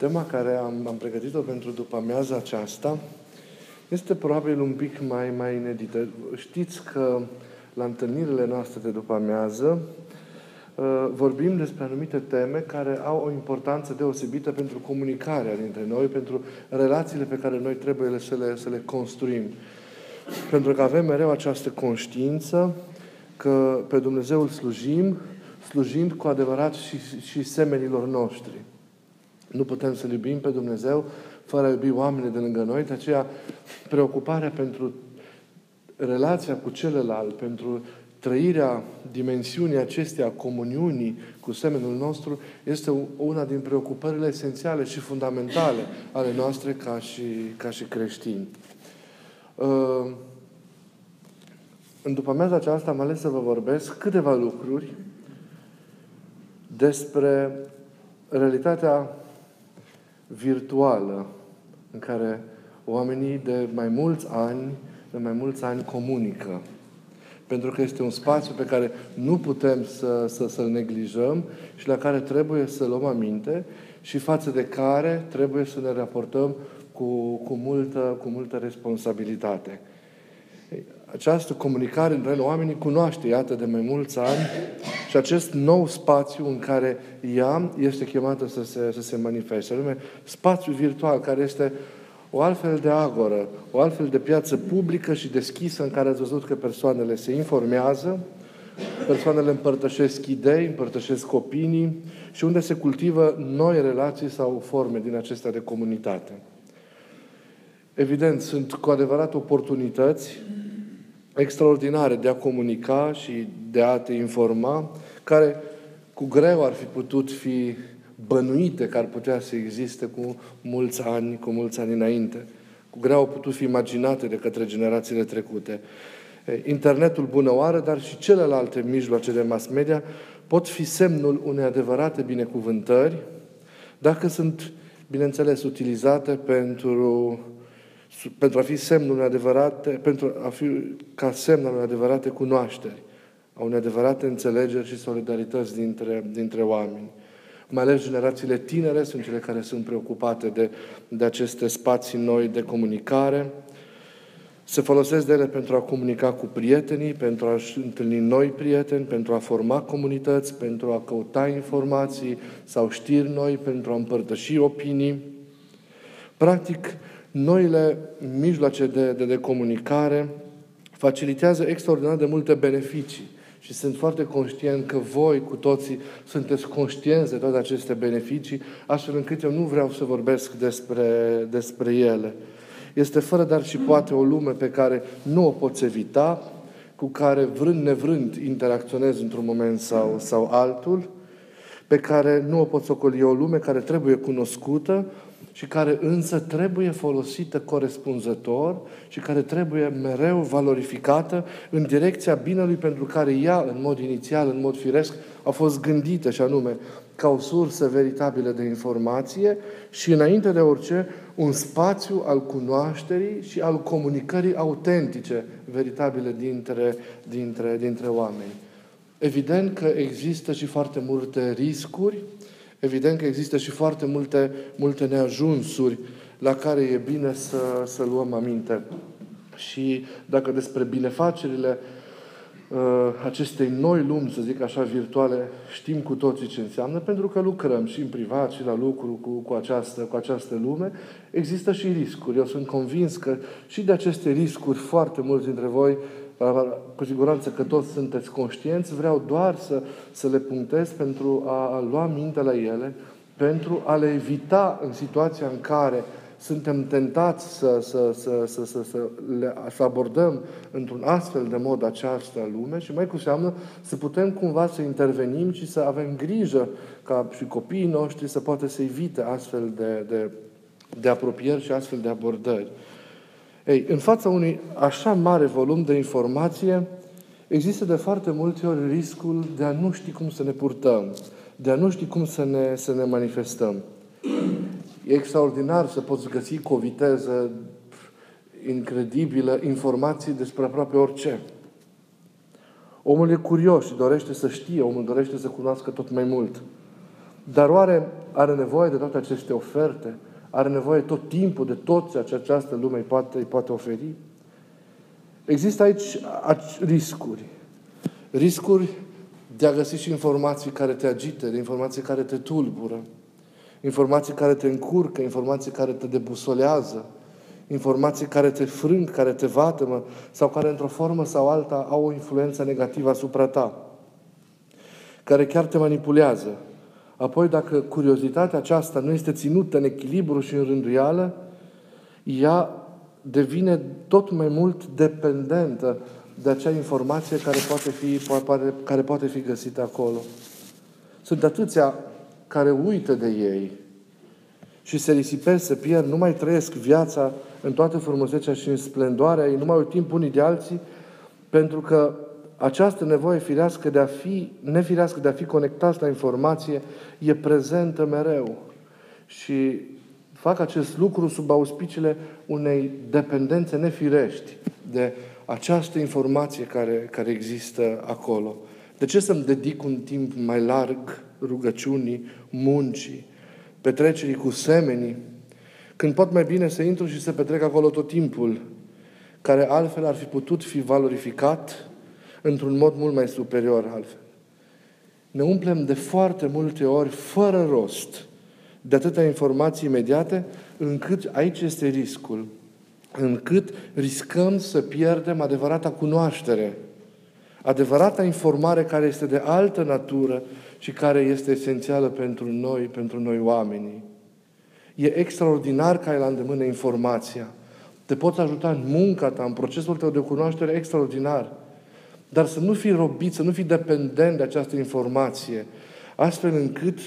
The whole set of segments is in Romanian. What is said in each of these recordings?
Tema care am, am pregătit-o pentru după amiaza aceasta este probabil un pic mai, mai inedită. Știți că la întâlnirile noastre de după amiază uh, vorbim despre anumite teme care au o importanță deosebită pentru comunicarea dintre noi, pentru relațiile pe care noi trebuie să le, să le construim. Pentru că avem mereu această conștiință că pe Dumnezeu îl slujim, slujind cu adevărat și, și semenilor noștri. Nu putem să iubim pe Dumnezeu fără a iubi oamenii de lângă noi, de aceea preocuparea pentru relația cu celălalt, pentru trăirea dimensiunii acesteia, comuniunii cu semenul nostru, este una din preocupările esențiale și fundamentale ale noastre ca și, ca și creștini. Uh, în după amiaza aceasta am ales să vă vorbesc câteva lucruri despre realitatea virtuală în care oamenii de mai mulți ani, de mai mulți ani comunică. Pentru că este un spațiu pe care nu putem să, să, să-l neglijăm și la care trebuie să luăm aminte și față de care trebuie să ne raportăm cu, cu, multă, cu multă responsabilitate. Această comunicare între oamenii cunoaște, iată, de mai mulți ani și acest nou spațiu în care ea este chemată să se, să se manifeste, anume spațiu virtual, care este o altfel de agoră, o altfel de piață publică și deschisă în care ați văzut că persoanele se informează, persoanele împărtășesc idei, împărtășesc opinii și unde se cultivă noi relații sau forme din acestea de comunitate. Evident, sunt cu adevărat oportunități extraordinare de a comunica și de a te informa, care cu greu ar fi putut fi bănuite că ar putea să existe cu mulți ani, cu mulți ani înainte. Cu greu au putut fi imaginate de către generațiile trecute. Internetul bună oară, dar și celelalte mijloace de mass media pot fi semnul unei adevărate binecuvântări dacă sunt, bineînțeles, utilizate pentru pentru a fi semnul unei adevărate, pentru a fi ca semn al unei adevărate cunoașteri, a unei adevărate înțelegeri și solidarități dintre, dintre oameni. Mai ales generațiile tinere sunt cele care sunt preocupate de, de aceste spații noi de comunicare. Se folosesc de ele pentru a comunica cu prietenii, pentru a-și întâlni noi prieteni, pentru a forma comunități, pentru a căuta informații sau știri noi, pentru a împărtăși opinii. Practic, noile mijloace de, de, de comunicare facilitează extraordinar de multe beneficii. Și sunt foarte conștient că voi cu toții sunteți conștienți de toate aceste beneficii, astfel încât eu nu vreau să vorbesc despre, despre ele. Este fără dar și poate o lume pe care nu o poți evita, cu care vrând nevrând interacționezi într-un moment sau, sau altul, pe care nu o poți ocoli o lume care trebuie cunoscută, și care însă trebuie folosită corespunzător și care trebuie mereu valorificată în direcția binelui pentru care ea, în mod inițial, în mod firesc, a fost gândită, și anume ca o sursă veritabilă de informație și, înainte de orice, un spațiu al cunoașterii și al comunicării autentice, veritabile dintre, dintre, dintre oameni. Evident că există și foarte multe riscuri Evident că există și foarte multe, multe neajunsuri la care e bine să, să luăm aminte. Și dacă despre binefacerile uh, acestei noi lumi, să zic așa, virtuale, știm cu toții ce înseamnă, pentru că lucrăm și în privat și la lucru cu, cu, această, cu această lume, există și riscuri. Eu sunt convins că și de aceste riscuri foarte mulți dintre voi cu siguranță că toți sunteți conștienți, vreau doar să, să le punctez pentru a lua minte la ele, pentru a le evita în situația în care suntem tentați să, să, să, să, să, să, le, să abordăm într-un astfel de mod această lume și mai cu seamă să putem cumva să intervenim și să avem grijă ca și copiii noștri să poată să evite astfel de, de, de apropieri și astfel de abordări. Ei, în fața unui așa mare volum de informație, există de foarte multe ori riscul de a nu ști cum să ne purtăm, de a nu ști cum să ne, să ne manifestăm. E extraordinar să poți găsi cu o viteză incredibilă informații despre aproape orice. Omul e curios și dorește să știe, omul dorește să cunoască tot mai mult. Dar oare are nevoie de toate aceste oferte, are nevoie tot timpul de tot ceea ce această lume îi poate, îi poate oferi. Există aici riscuri. Riscuri de a găsi și informații care te agită, de informații care te tulbură, informații care te încurcă, informații care te debusolează, informații care te frâng, care te vatămă sau care într-o formă sau alta au o influență negativă asupra ta, care chiar te manipulează. Apoi, dacă curiozitatea aceasta nu este ținută în echilibru și în rânduială, ea devine tot mai mult dependentă de acea informație care poate fi, care poate fi găsită acolo. Sunt atâția care uită de ei și se risipesc, se pierd, nu mai trăiesc viața în toată frumusețea și în splendoarea ei, nu mai au timp unii de alții, pentru că această nevoie firească de a fi, nefirească de a fi conectați la informație, e prezentă mereu. Și fac acest lucru sub auspiciile unei dependențe nefirești de această informație care, care există acolo. De ce să-mi dedic un timp mai larg rugăciunii, muncii, petrecerii cu semenii, când pot mai bine să intru și să petrec acolo tot timpul, care altfel ar fi putut fi valorificat într-un mod mult mai superior altfel. Ne umplem de foarte multe ori, fără rost, de atâtea informații imediate, încât aici este riscul, încât riscăm să pierdem adevărata cunoaștere, adevărata informare care este de altă natură și care este esențială pentru noi, pentru noi oamenii. E extraordinar că ai la îndemână informația. Te poți ajuta în munca ta, în procesul tău de cunoaștere extraordinar. Dar să nu fii robit, să nu fii dependent de această informație, astfel încât,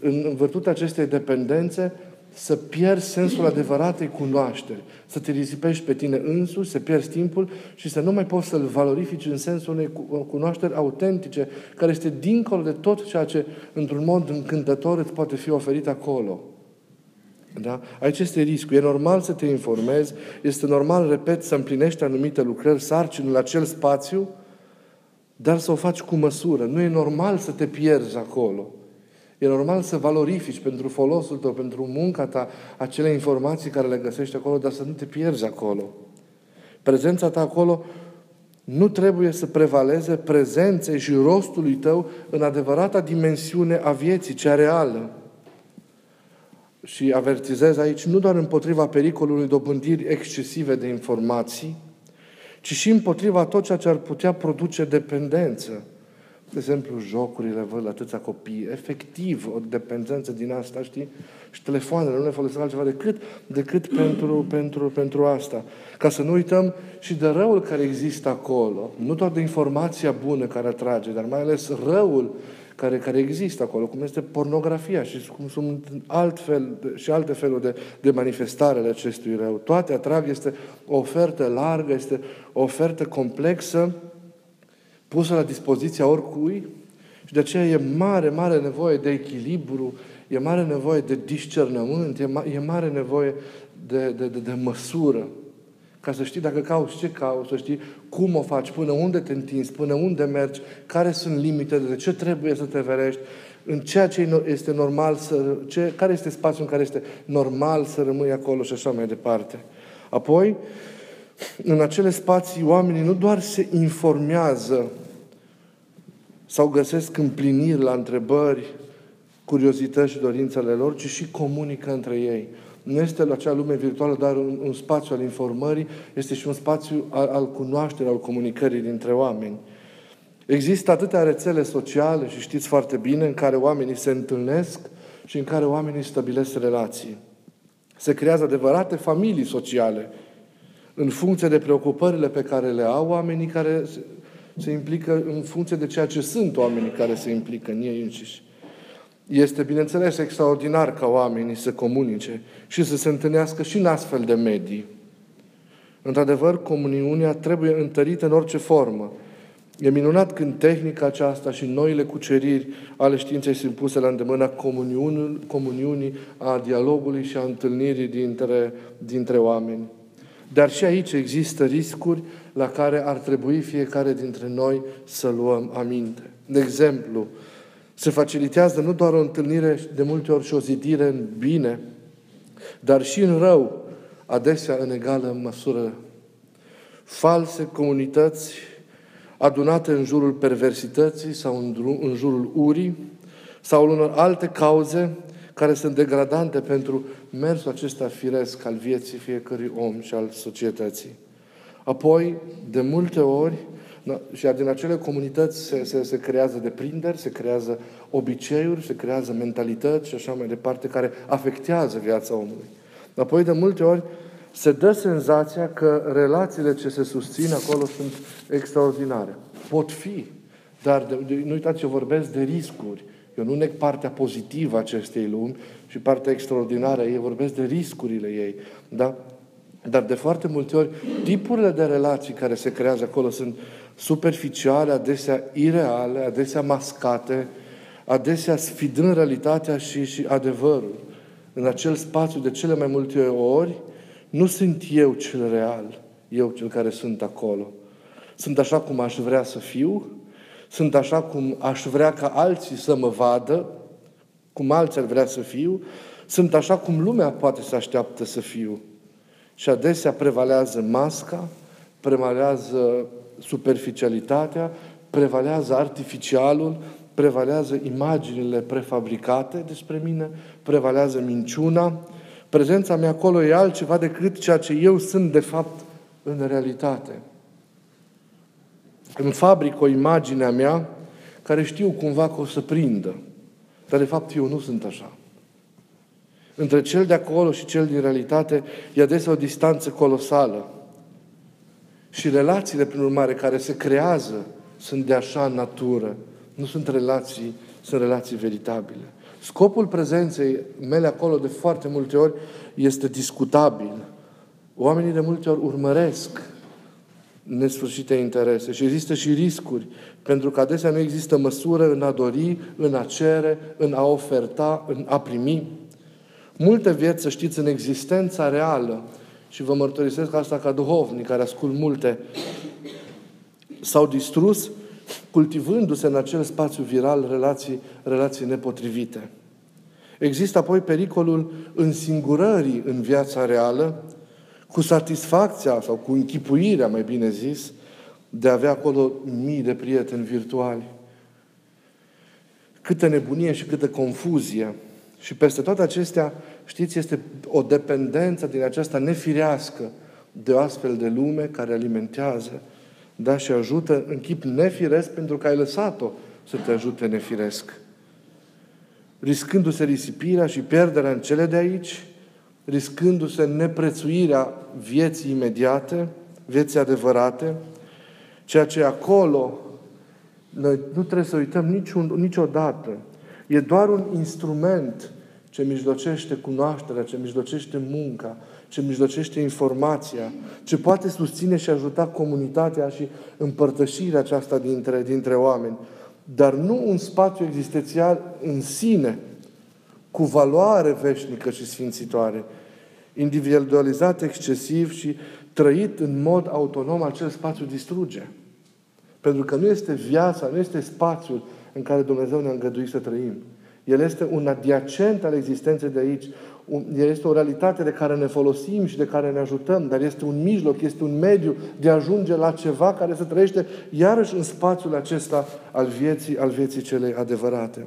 în virtutea acestei dependențe, să pierzi sensul adevăratei cunoașteri, să te risipești pe tine însuși, să pierzi timpul și să nu mai poți să-l valorifici în sensul unei cunoașteri autentice, care este dincolo de tot ceea ce, într-un mod încântător, îți poate fi oferit acolo. Da? Aici este riscul. E normal să te informezi, este normal, repet, să împlinești anumite lucrări, sarcini în acel spațiu, dar să o faci cu măsură. Nu e normal să te pierzi acolo. E normal să valorifici pentru folosul tău, pentru munca ta, acele informații care le găsești acolo, dar să nu te pierzi acolo. Prezența ta acolo nu trebuie să prevaleze prezenței și rostului tău în adevărata dimensiune a vieții, cea reală. Și avertizez aici nu doar împotriva pericolului dobândiri excesive de informații, ci și împotriva tot ceea ce ar putea produce dependență. De exemplu, jocurile, văd atâția copii, efectiv, o dependență din asta, știi? Și telefoanele nu le folosesc altceva decât, decât pentru, pentru, pentru asta. Ca să nu uităm și de răul care există acolo. Nu doar de informația bună care atrage, dar mai ales răul care, care există acolo, cum este pornografia și cum sunt altfel și alte feluri de, de manifestare ale acestui rău. Toate atrag, este o ofertă largă, este o ofertă complexă, pusă la dispoziția oricui și de aceea e mare, mare nevoie de echilibru, e mare nevoie de discernământ, e, ma, e mare nevoie de, de, de, de măsură. Ca să știi dacă cauți ce cauți, să știi cum o faci, până unde te întinzi, până unde mergi, care sunt limitele, de ce trebuie să te verești, în ceea ce este normal să... Ce, care este spațiul în care este normal să rămâi acolo și așa mai departe. Apoi, în acele spații, oamenii nu doar se informează sau găsesc împliniri la întrebări, curiozități și dorințele lor, ci și comunică între ei. Nu este la acea lume virtuală doar un, un spațiu al informării, este și un spațiu al, al cunoașterii, al comunicării dintre oameni. Există atâtea rețele sociale și știți foarte bine în care oamenii se întâlnesc și în care oamenii stabilesc relații. Se creează adevărate familii sociale în funcție de preocupările pe care le au oamenii care se implică în funcție de ceea ce sunt oamenii care se implică în ei înșiși. Este, bineînțeles, extraordinar ca oamenii să comunice și să se întâlnească și în astfel de medii. Într-adevăr, comuniunea trebuie întărită în orice formă. E minunat când tehnica aceasta și noile cuceriri ale științei sunt puse la îndemâna comuniunii, a dialogului și a întâlnirii dintre, dintre oameni. Dar și aici există riscuri la care ar trebui fiecare dintre noi să luăm aminte. De exemplu, Se facilitează nu doar o întâlnire, de multe ori și o zidire în bine, dar și în rău, adesea în egală măsură. False comunități adunate în jurul perversității sau în jurul urii sau unor alte cauze care sunt degradante pentru mersul acesta firesc al vieții fiecărui om și al societății. Apoi, de multe ori, și din acele comunități se, se, se creează deprinderi, se creează obiceiuri, se creează mentalități și așa mai departe, care afectează viața omului. Apoi, de multe ori, se dă senzația că relațiile ce se susțin acolo sunt extraordinare. Pot fi, dar de, de, nu uitați ce vorbesc de riscuri. Eu nu neg partea pozitivă a acestei lumi și partea extraordinară ei, vorbesc de riscurile ei. Da? Dar de foarte multe ori, tipurile de relații care se creează acolo sunt superficiale, adesea ireale, adesea mascate, adesea sfidând realitatea și, și adevărul. În acel spațiu, de cele mai multe ori, nu sunt eu cel real, eu cel care sunt acolo. Sunt așa cum aș vrea să fiu, sunt așa cum aș vrea ca alții să mă vadă, cum alții ar vrea să fiu, sunt așa cum lumea poate să așteaptă să fiu. Și adesea prevalează masca, prevalează superficialitatea, prevalează artificialul, prevalează imaginile prefabricate despre mine, prevalează minciuna. Prezența mea acolo e altceva decât ceea ce eu sunt de fapt în realitate. Îmi fabric o imagine a mea care știu cumva că o să prindă. Dar de fapt eu nu sunt așa. Între cel de acolo și cel din realitate e adesea o distanță colosală. Și relațiile, prin urmare, care se creează, sunt de așa natură. Nu sunt relații, sunt relații veritabile. Scopul prezenței mele acolo de foarte multe ori este discutabil. Oamenii de multe ori urmăresc nesfârșite interese și există și riscuri, pentru că adesea nu există măsură în a dori, în a cere, în a oferta, în a primi. Multe vieți, să știți, în existența reală, și vă mărturisesc asta ca duhovnic, care ascult multe, s-au distrus cultivându-se în acel spațiu viral relații, relații nepotrivite. Există apoi pericolul însingurării în viața reală, cu satisfacția sau cu închipuirea, mai bine zis, de a avea acolo mii de prieteni virtuali. Câtă nebunie și câtă confuzie. Și peste toate acestea, știți, este o dependență din aceasta nefirească de o astfel de lume care alimentează, da, și ajută în chip nefiresc pentru că ai lăsat-o să te ajute nefiresc. Riscându-se risipirea și pierderea în cele de aici, riscându-se neprețuirea vieții imediate, vieții adevărate, ceea ce acolo noi nu trebuie să uităm niciun, niciodată. E doar un instrument ce mijlocește cunoașterea, ce mijlocește munca, ce mijlocește informația, ce poate susține și ajuta comunitatea și împărtășirea aceasta dintre, dintre oameni. Dar nu un spațiu existențial în sine, cu valoare veșnică și sfințitoare, individualizat excesiv și trăit în mod autonom, acel spațiu distruge. Pentru că nu este viața, nu este spațiul în care Dumnezeu ne-a îngăduit să trăim. El este un adiacent al existenței de aici. El este o realitate de care ne folosim și de care ne ajutăm, dar este un mijloc, este un mediu de a ajunge la ceva care se trăiește iarăși în spațiul acesta al vieții, al vieții celei adevărate.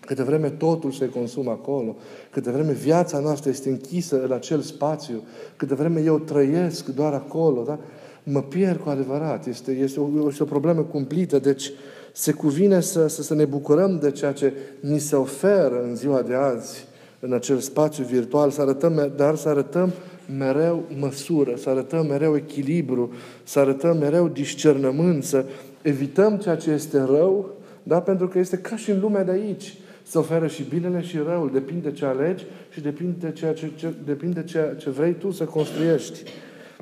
Câte vreme totul se consumă acolo, câte vreme viața noastră este închisă în acel spațiu, câte vreme eu trăiesc doar acolo, da? mă pierd cu adevărat. Este, este, o, este o problemă cumplită. Deci se cuvine să, să, să ne bucurăm de ceea ce ni se oferă în ziua de azi, în acel spațiu virtual, să arătăm, dar să arătăm mereu măsură, să arătăm mereu echilibru, să arătăm mereu discernământ, să evităm ceea ce este rău, da? pentru că este ca și în lumea de aici se oferă și binele și răul. Depinde ce alegi și depinde ceea ce, ce, depinde ceea ce vrei tu să construiești.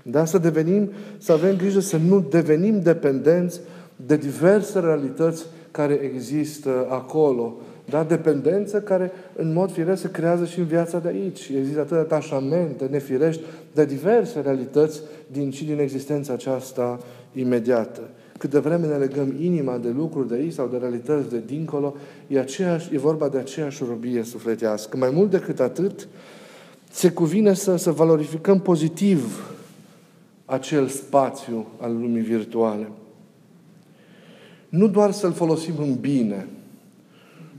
Da? Să devenim, să avem grijă să nu devenim dependenți de diverse realități care există acolo. Da? Dependență care, în mod firesc, se creează și în viața de aici. Există atât atașamente nefirești de diverse realități din, și din existența aceasta imediată. cât de vreme ne legăm inima de lucruri de aici sau de realități de dincolo, e, aceeași, e vorba de aceeași robie sufletească. Mai mult decât atât, se cuvine să, să valorificăm pozitiv acel spațiu al lumii virtuale. Nu doar să-l folosim în bine,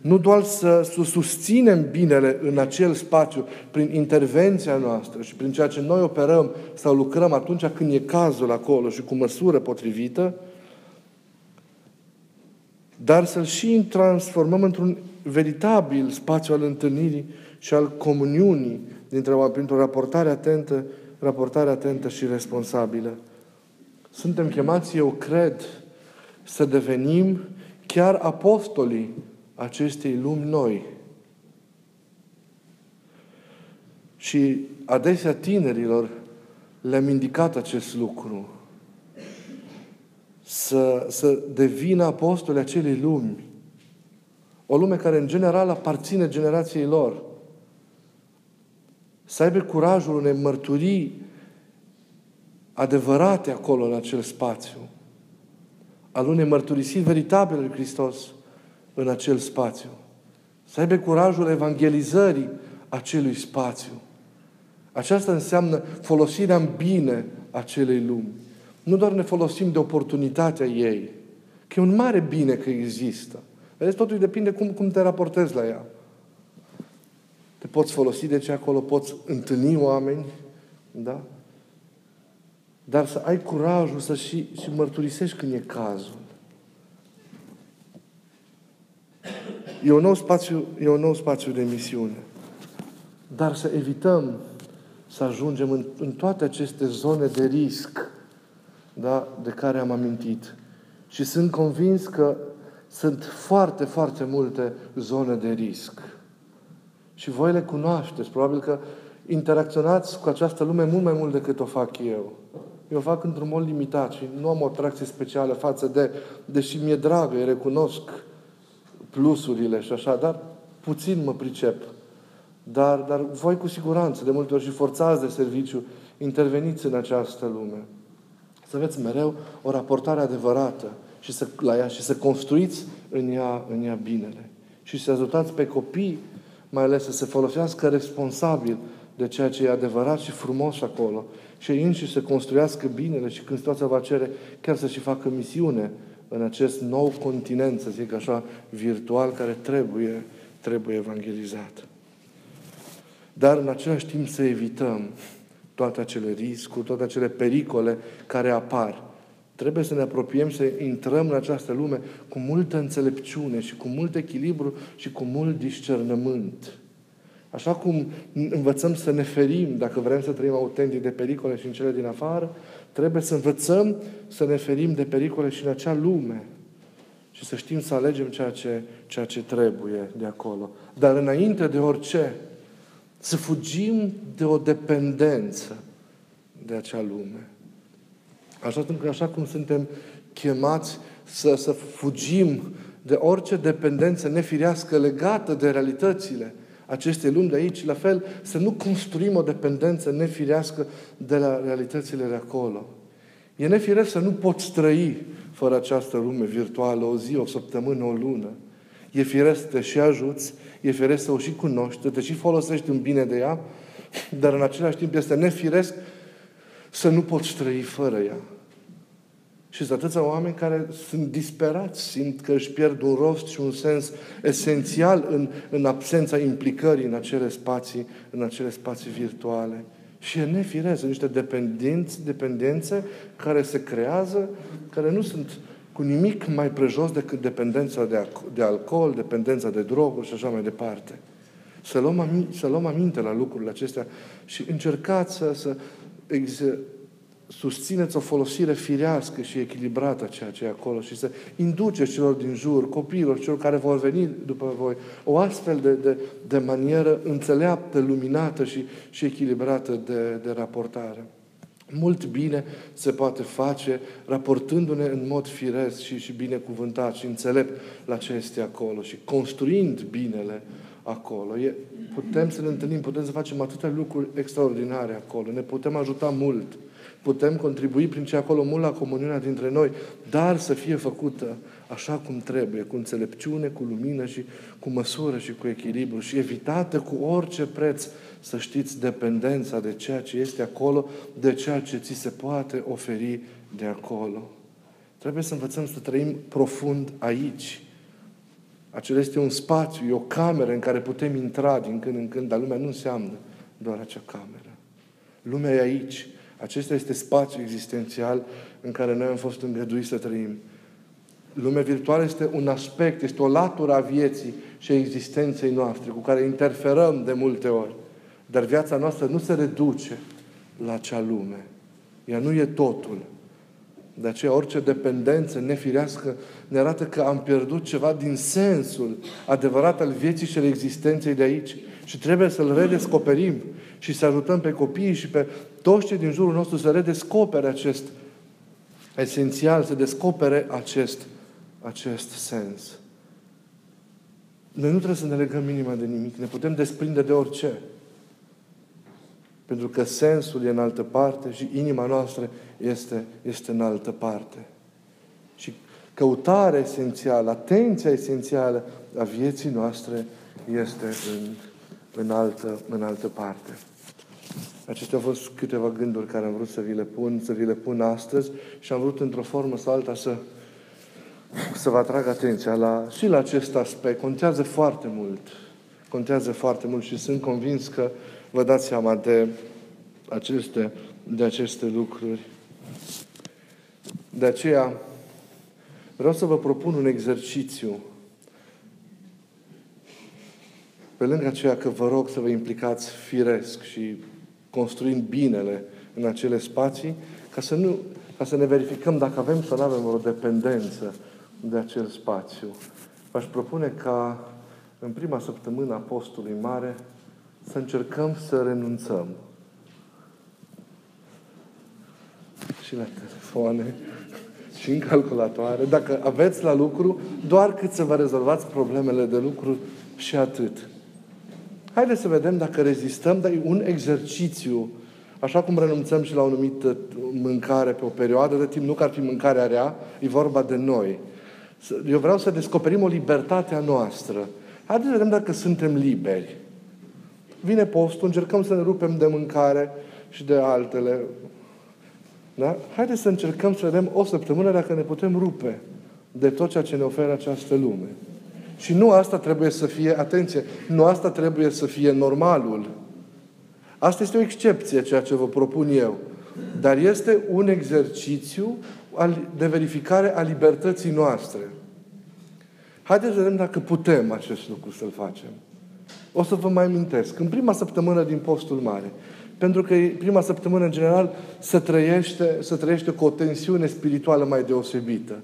nu doar să, să susținem binele în acel spațiu prin intervenția noastră și prin ceea ce noi operăm sau lucrăm atunci când e cazul acolo și cu măsură potrivită, dar să-l și transformăm într-un veritabil spațiu al întâlnirii și al comuniunii dintre oameni, printr-o raportare atentă, raportare atentă și responsabilă. Suntem chemați, eu cred, să devenim chiar apostolii acestei lumi noi. Și adesea tinerilor le-am indicat acest lucru. Să, să devină apostoli acelei lumi. O lume care în general aparține generației lor. Să aibă curajul unei mărturii adevărate acolo, în acel spațiu. Al unei mărturisiri veritabile lui Hristos în acel spațiu. Să aibă curajul evangelizării acelui spațiu. Aceasta înseamnă folosirea în bine acelei lumi. Nu doar ne folosim de oportunitatea ei, că e un mare bine că există. Vedeți, totul depinde cum, cum te raportezi la ea. Te poți folosi de ce acolo, poți întâlni oameni, da? Dar să ai curajul să și, și mărturisești când e cazul. E un nou spațiu, e un nou spațiu de misiune. Dar să evităm să ajungem în, în toate aceste zone de risc da, de care am amintit. Și sunt convins că sunt foarte, foarte multe zone de risc. Și voi le cunoașteți. Probabil că interacționați cu această lume mult mai mult decât o fac eu. Eu o fac într-un mod limitat și nu am o atracție specială față de, deși mi-e dragă, îi recunosc plusurile și așa, dar puțin mă pricep. Dar, dar voi cu siguranță, de multe ori și forțați de serviciu, interveniți în această lume. Să aveți mereu o raportare adevărată și să, la ea și să construiți în ea, în ea binele. Și să ajutați pe copii, mai ales să se folosească responsabil de ceea ce e adevărat și frumos acolo. Și ei înși să construiască binele și când situația va cere, chiar să și facă misiune în acest nou continent, să zic așa, virtual, care trebuie, trebuie evangelizat. Dar în același timp să evităm toate acele riscuri, toate acele pericole care apar. Trebuie să ne apropiem, să intrăm în această lume cu multă înțelepciune și cu mult echilibru și cu mult discernământ. Așa cum învățăm să ne ferim dacă vrem să trăim autentic de pericole și în cele din afară, trebuie să învățăm să ne ferim de pericole și în acea lume. Și să știm să alegem ceea ce, ceea ce trebuie de acolo. Dar înainte de orice, să fugim de o dependență de acea lume. Așa, așa cum suntem chemați să, să fugim de orice dependență nefirească legată de realitățile acestei lumi de aici, la fel, să nu construim o dependență nefirească de la realitățile de acolo. E nefiresc să nu poți trăi fără această lume virtuală o zi, o săptămână, o lună. E firesc să te și ajuți, e firesc să o și cunoști, să te și folosești în bine de ea, dar în același timp este nefiresc să nu poți trăi fără ea. Și sunt atâția oameni care sunt disperați, simt că își pierd un rost și un sens esențial în, în absența implicării în acele spații, în acele spații virtuale. Și e nefiresc, niște dependenți, dependențe care se creează, care nu sunt cu nimic mai prejos decât dependența de, de alcool, dependența de droguri și așa mai departe. Să luăm, aminte, să luăm aminte la lucrurile acestea și încercați să, să susțineți o folosire firească și echilibrată a ceea ce e acolo și să induceți celor din jur, copiilor, celor care vor veni după voi, o astfel de, de, de manieră înțeleaptă, luminată și, și echilibrată de, de raportare. Mult bine se poate face raportându-ne în mod firesc și, și binecuvântat și înțelept la ce este acolo și construind binele acolo. E, putem să ne întâlnim, putem să facem atâtea lucruri extraordinare acolo, ne putem ajuta mult Putem contribui prin ce acolo mult la comuniunea dintre noi, dar să fie făcută așa cum trebuie, cu înțelepciune, cu lumină și cu măsură și cu echilibru și evitată cu orice preț, să știți, dependența de ceea ce este acolo, de ceea ce ți se poate oferi de acolo. Trebuie să învățăm să trăim profund aici. Acela este un spațiu, e o cameră în care putem intra din când în când, dar lumea nu înseamnă doar acea cameră. Lumea e aici. Acesta este spațiul existențial în care noi am fost îngăduiți să trăim. Lumea virtuală este un aspect, este o latură a vieții și a existenței noastre cu care interferăm de multe ori. Dar viața noastră nu se reduce la acea lume. Ea nu e totul. De aceea orice dependență nefirească ne arată că am pierdut ceva din sensul adevărat al vieții și al existenței de aici. Și trebuie să-l redescoperim și să ajutăm pe copiii și pe toți cei din jurul nostru să redescopere acest esențial, să descopere acest, acest sens. Noi nu trebuie să ne legăm inima de nimic. Ne putem desprinde de orice. Pentru că sensul e în altă parte și inima noastră este, este în altă parte. Și căutarea esențială, atenția esențială a vieții noastre este în, în, altă, în altă parte. Acestea au fost câteva gânduri care am vrut să vi le pun, să vi le pun astăzi și am vrut într-o formă sau alta să, să vă atrag atenția la, și la acest aspect. Contează foarte mult. Contează foarte mult și sunt convins că vă dați seama de aceste, de aceste lucruri. De aceea, vreau să vă propun un exercițiu. Pe lângă aceea că vă rog să vă implicați firesc și construind binele în acele spații, ca să, nu, ca să ne verificăm dacă avem sau nu avem o dependență de acel spațiu. V-aș propune ca în prima săptămână a postului mare să încercăm să renunțăm și la telefoane și în calculatoare. Dacă aveți la lucru, doar cât să vă rezolvați problemele de lucru și atât. Haideți să vedem dacă rezistăm, dar e un exercițiu. Așa cum renunțăm și la o anumită mâncare pe o perioadă de timp, nu că ar fi mâncarea rea, e vorba de noi. Eu vreau să descoperim o libertate a noastră. Haideți să vedem dacă suntem liberi. Vine postul, încercăm să ne rupem de mâncare și de altele. Da? Haideți să încercăm să vedem o săptămână dacă ne putem rupe de tot ceea ce ne oferă această lume. Și nu asta trebuie să fie, atenție, nu asta trebuie să fie normalul. Asta este o excepție, ceea ce vă propun eu. Dar este un exercițiu de verificare a libertății noastre. Haideți să vedem dacă putem acest lucru să-l facem. O să vă mai amintesc. În prima săptămână din postul mare, pentru că prima săptămână, în general, se trăiește, se trăiește cu o tensiune spirituală mai deosebită.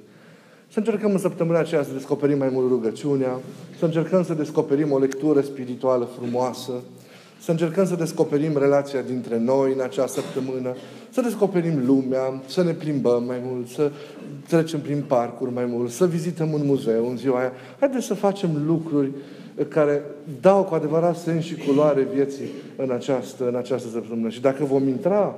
Să încercăm în săptămâna aceea să descoperim mai mult rugăciunea, să încercăm să descoperim o lectură spirituală frumoasă, să încercăm să descoperim relația dintre noi în acea săptămână, să descoperim lumea, să ne plimbăm mai mult, să trecem prin parcuri mai mult, să vizităm un muzeu în ziua aia. Haideți să facem lucruri care dau cu adevărat sens și culoare vieții în această, în această săptămână. Și dacă vom intra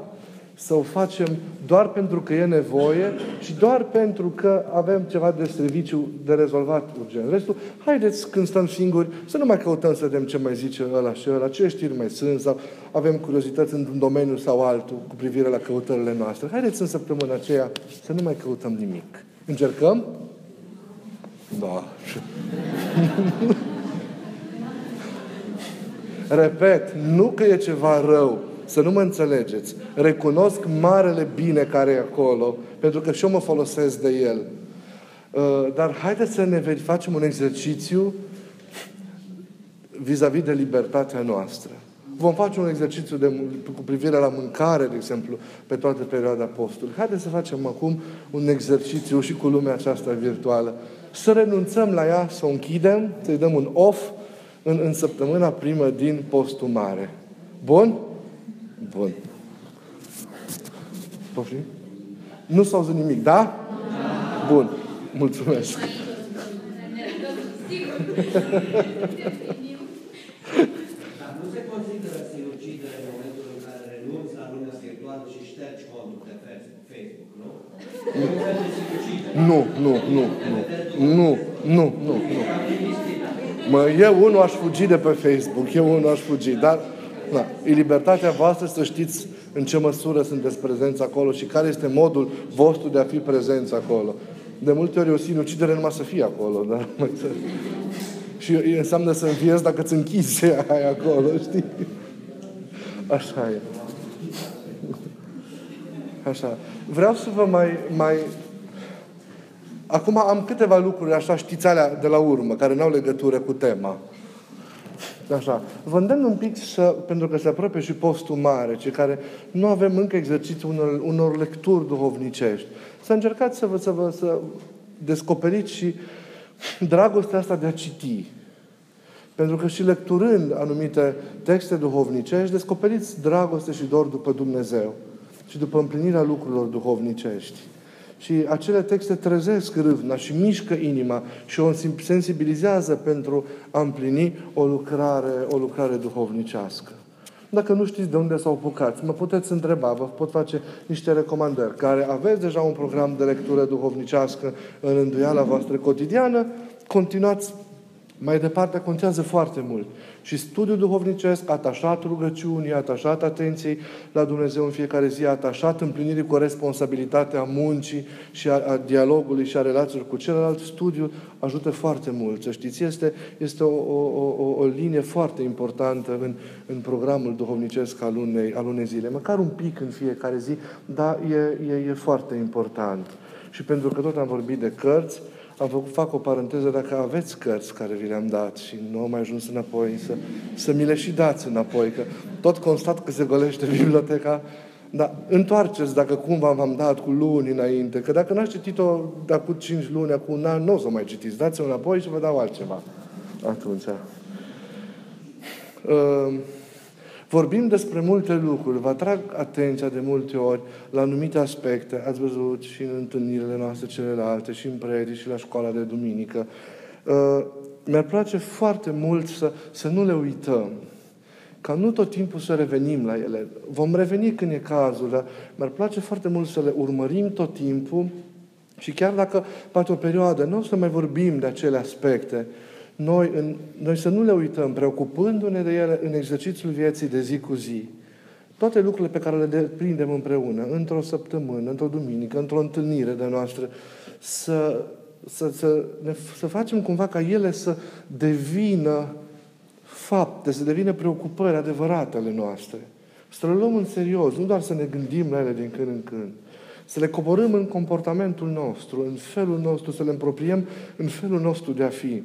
să o facem doar pentru că e nevoie și doar pentru că avem ceva de serviciu de rezolvat urgent. Restul, haideți când stăm singuri să nu mai căutăm să vedem ce mai zice ăla și ăla, ce știri mai sunt sau avem curiozități într-un domeniu sau altul cu privire la căutările noastre. Haideți în săptămâna aceea să nu mai căutăm nimic. Încercăm? Da. Repet, nu că e ceva rău, să nu mă înțelegeți. Recunosc marele bine care e acolo, pentru că și eu mă folosesc de el. Uh, dar haideți să ne facem un exercițiu vis-a-vis de libertatea noastră. Vom face un exercițiu de, cu privire la mâncare, de exemplu, pe toată perioada postului. Haideți să facem acum un exercițiu și cu lumea aceasta virtuală. Să renunțăm la ea, să o închidem, să-i dăm un off în, în săptămâna primă din postul mare. Bun? Poftim? Nu s-a auzit nimic, da? Bun. Mulțumesc. nu se consideră sinucidere în momentul în care renunți la lumea virtuală și ștergi contul de Facebook, nu? Nu, nu, nu, nu, nu, nu, nu, nu. Mă, eu unul aș fugi de pe Facebook, eu unul aș fugi, dar da, e libertatea voastră să știți în ce măsură sunteți prezenți acolo și care este modul vostru de a fi prezenți acolo. De multe ori o sinucidere numai să fie acolo, dar și înseamnă să înviezi dacă ți închizi aia acolo, știi? Așa e. Așa. Vreau să vă mai, mai... Acum am câteva lucruri, așa, știți alea de la urmă, care nu au legătură cu tema. Așa. Vă îndemn un pic să, pentru că se apropie și postul mare, cei care nu avem încă exerciți unor, unor lecturi duhovnicești. Să încercați să vă, să vă să descoperiți și dragostea asta de a citi. Pentru că și lecturând anumite texte duhovnicești, descoperiți dragoste și dor după Dumnezeu și după împlinirea lucrurilor duhovnicești. Și acele texte trezesc râvna și mișcă inima și o sensibilizează pentru a împlini o lucrare, o lucrare duhovnicească. Dacă nu știți de unde s-au apucat, mă puteți întreba, vă pot face niște recomandări, care aveți deja un program de lectură duhovnicească în înduiala voastră cotidiană, continuați mai departe contează foarte mult. Și studiul duhovnicesc, atașat rugăciunii, atașat atenției la Dumnezeu în fiecare zi, atașat împlinirii cu responsabilitatea muncii și a, a dialogului și a relațiilor cu celălalt, studiul ajută foarte mult. Să știți, este, este o, o, o, o linie foarte importantă în, în programul duhovnicesc al unei, al unei zile. Măcar un pic în fiecare zi, dar e, e, e foarte important. Și pentru că tot am vorbit de cărți, am făcut, fac o paranteză, dacă aveți cărți care vi le-am dat și nu au mai ajuns înapoi, să, să mi le și dați înapoi, că tot constat că se golește biblioteca, dar întoarceți dacă cumva v-am dat cu luni înainte, că dacă n-ați citit-o de acum 5 luni, acum un an, nu o să mai citiți. Dați-o înapoi și vă dau altceva. Atunci. Uh, Vorbim despre multe lucruri. Vă atrag atenția de multe ori la anumite aspecte. Ați văzut și în întâlnirile noastre celelalte, și în predici, și la școala de duminică. Uh, mi-ar place foarte mult să, să nu le uităm. Ca nu tot timpul să revenim la ele. Vom reveni când e cazul, dar mi-ar place foarte mult să le urmărim tot timpul și chiar dacă poate o perioadă nu o să mai vorbim de acele aspecte, noi, în, noi să nu le uităm, preocupându-ne de ele în exercițiul vieții de zi cu zi. Toate lucrurile pe care le deprindem împreună, într-o săptămână, într-o duminică, într-o întâlnire de noastră, să, să, să, ne, să facem cumva ca ele să devină fapte, să devină preocupări adevărate ale noastre. Să le luăm în serios, nu doar să ne gândim la ele din când în când. Să le coborâm în comportamentul nostru, în felul nostru, să le împropiem în felul nostru de a fi.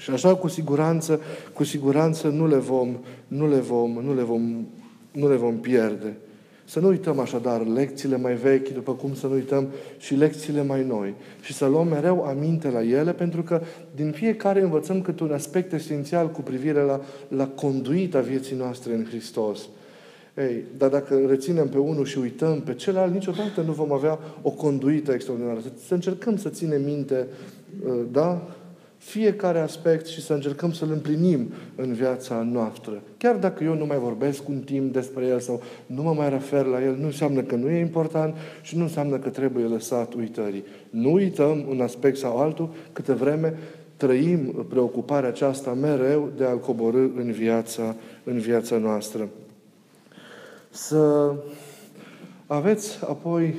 Și așa cu siguranță, cu siguranță nu le vom, nu le vom, nu le vom, nu le vom pierde. Să nu uităm așadar lecțiile mai vechi, după cum să nu uităm și lecțiile mai noi. Și să luăm mereu aminte la ele, pentru că din fiecare învățăm câte un aspect esențial cu privire la, la conduita vieții noastre în Hristos. Ei, dar dacă reținem pe unul și uităm pe celălalt, niciodată nu vom avea o conduită extraordinară. Să, să încercăm să ținem minte, uh, da? Fiecare aspect și să încercăm să-l împlinim în viața noastră. Chiar dacă eu nu mai vorbesc un timp despre el sau nu mă mai refer la el, nu înseamnă că nu e important și nu înseamnă că trebuie lăsat uitării. Nu uităm un aspect sau altul câte vreme trăim preocuparea aceasta mereu de a-l coborâ în viața, în viața noastră. Să aveți apoi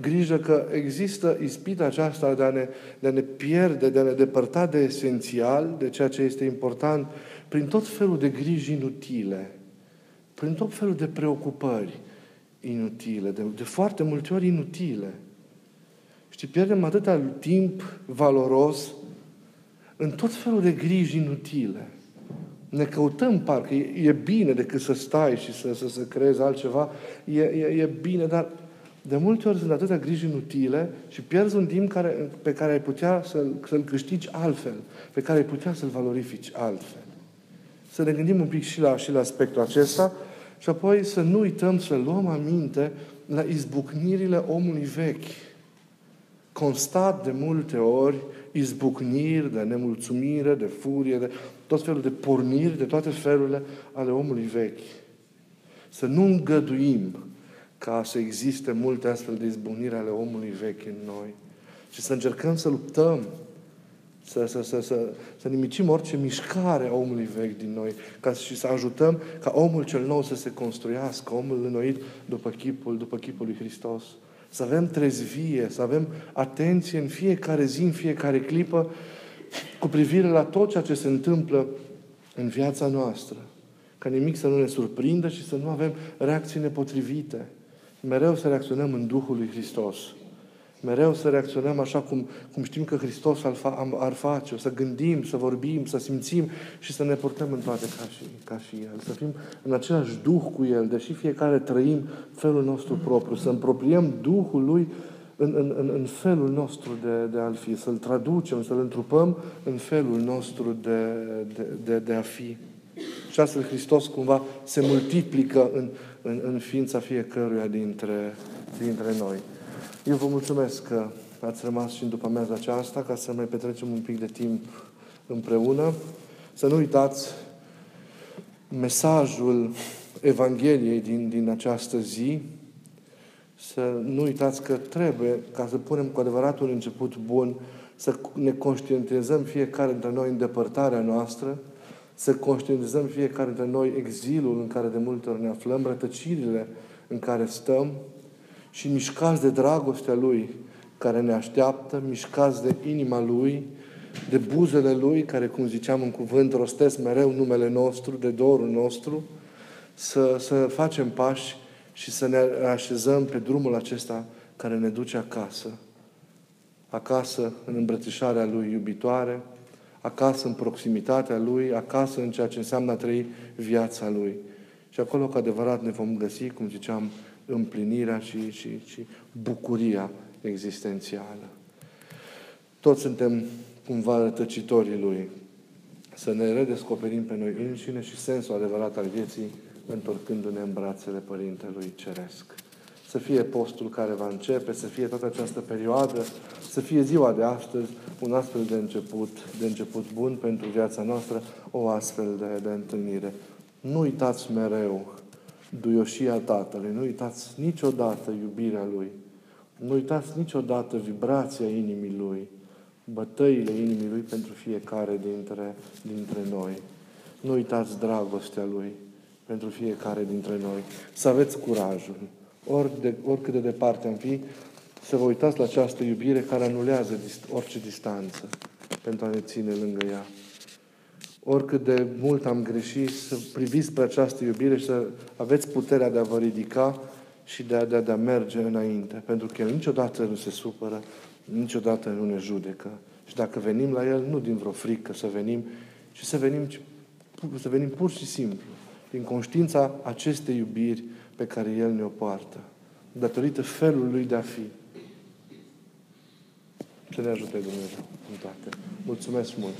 grijă că există ispita aceasta de a, ne, de a ne pierde, de a ne depărta de esențial, de ceea ce este important, prin tot felul de griji inutile, prin tot felul de preocupări inutile, de, de foarte multe ori inutile. Și pierdem atâta timp valoros în tot felul de griji inutile. Ne căutăm parcă, e, e bine decât să stai și să, să, să creezi altceva, e, e, e bine, dar de multe ori sunt atâtea griji inutile și pierzi un timp care, pe care ai putea să-l, să-l câștigi altfel, pe care ai putea să-l valorifici altfel. Să ne gândim un pic și la, și la aspectul acesta și apoi să nu uităm să luăm aminte la izbucnirile omului vechi. constat de multe ori izbucniri de nemulțumire, de furie, de tot felul de porniri, de toate felurile ale omului vechi. Să nu îngăduim ca să existe multe astfel de izbucniri ale omului vechi în noi. Și să încercăm să luptăm să, să, să, să, să nimicim orice mișcare a omului vechi din noi ca și să ajutăm ca omul cel nou să se construiască, omul înnoit după chipul, după chipul lui Hristos. Să avem trezvie, să avem atenție în fiecare zi, în fiecare clipă, cu privire la tot ceea ce se întâmplă în viața noastră. Ca nimic să nu ne surprindă și să nu avem reacții nepotrivite. Mereu să reacționăm în Duhul lui Hristos. Mereu să reacționăm așa cum, cum știm că Hristos ar, ar face, să gândim, să vorbim, să simțim și să ne purtăm în toate ca și, ca și El. Să fim în același Duh cu El, deși fiecare trăim felul nostru propriu, să împropriem Duhul Lui în, în, în, în felul nostru de, de a fi, să-L traducem, să-L întrupăm în felul nostru de, de, de, de a fi. Și astfel Hristos cumva se multiplică în, în, în ființa fiecăruia dintre, dintre noi. Eu vă mulțumesc că ați rămas și în după amiaza aceasta ca să mai petrecem un pic de timp împreună. Să nu uitați mesajul Evangheliei din, din această zi, să nu uitați că trebuie, ca să punem cu adevărat un început bun, să ne conștientizăm fiecare dintre noi îndepărtarea noastră, să conștientizăm fiecare dintre noi exilul în care de multe ori ne aflăm, rătăcirile în care stăm, și mișcați de dragostea Lui care ne așteaptă, mișcați de inima Lui, de buzele Lui, care, cum ziceam în cuvânt, rostesc mereu numele nostru, de dorul nostru, să, să facem pași și să ne așezăm pe drumul acesta care ne duce acasă. Acasă în îmbrățișarea Lui iubitoare, acasă în proximitatea Lui, acasă în ceea ce înseamnă a trăi viața Lui. Și acolo, cu adevărat, ne vom găsi, cum ziceam, împlinirea și, și, și bucuria existențială. Toți suntem cumva rătăcitorii Lui. Să ne redescoperim pe noi înșine și sensul adevărat al vieții întorcându-ne în brațele Părintelui Ceresc. Să fie postul care va începe, să fie toată această perioadă, să fie ziua de astăzi un astfel de început, de început bun pentru viața noastră, o astfel de, de întâlnire. Nu uitați mereu duioșia Tatălui. Nu uitați niciodată iubirea Lui. Nu uitați niciodată vibrația inimii Lui, bătăile inimii Lui pentru fiecare dintre, dintre noi. Nu uitați dragostea Lui pentru fiecare dintre noi. Să aveți curajul, ori de, oricât de departe am fi, să vă uitați la această iubire care anulează orice distanță pentru a ne ține lângă ea oricât de mult am greșit, să priviți pe această iubire și să aveți puterea de a vă ridica și de a, de a, de a merge înainte. Pentru că El niciodată nu se supără, niciodată nu ne judecă. Și dacă venim la El, nu din vreo frică să venim, ci să venim, să venim pur și simplu, din conștiința acestei iubiri pe care El ne-o poartă, datorită felului de a fi. Să ne ajute Dumnezeu în toate. Mulțumesc mult!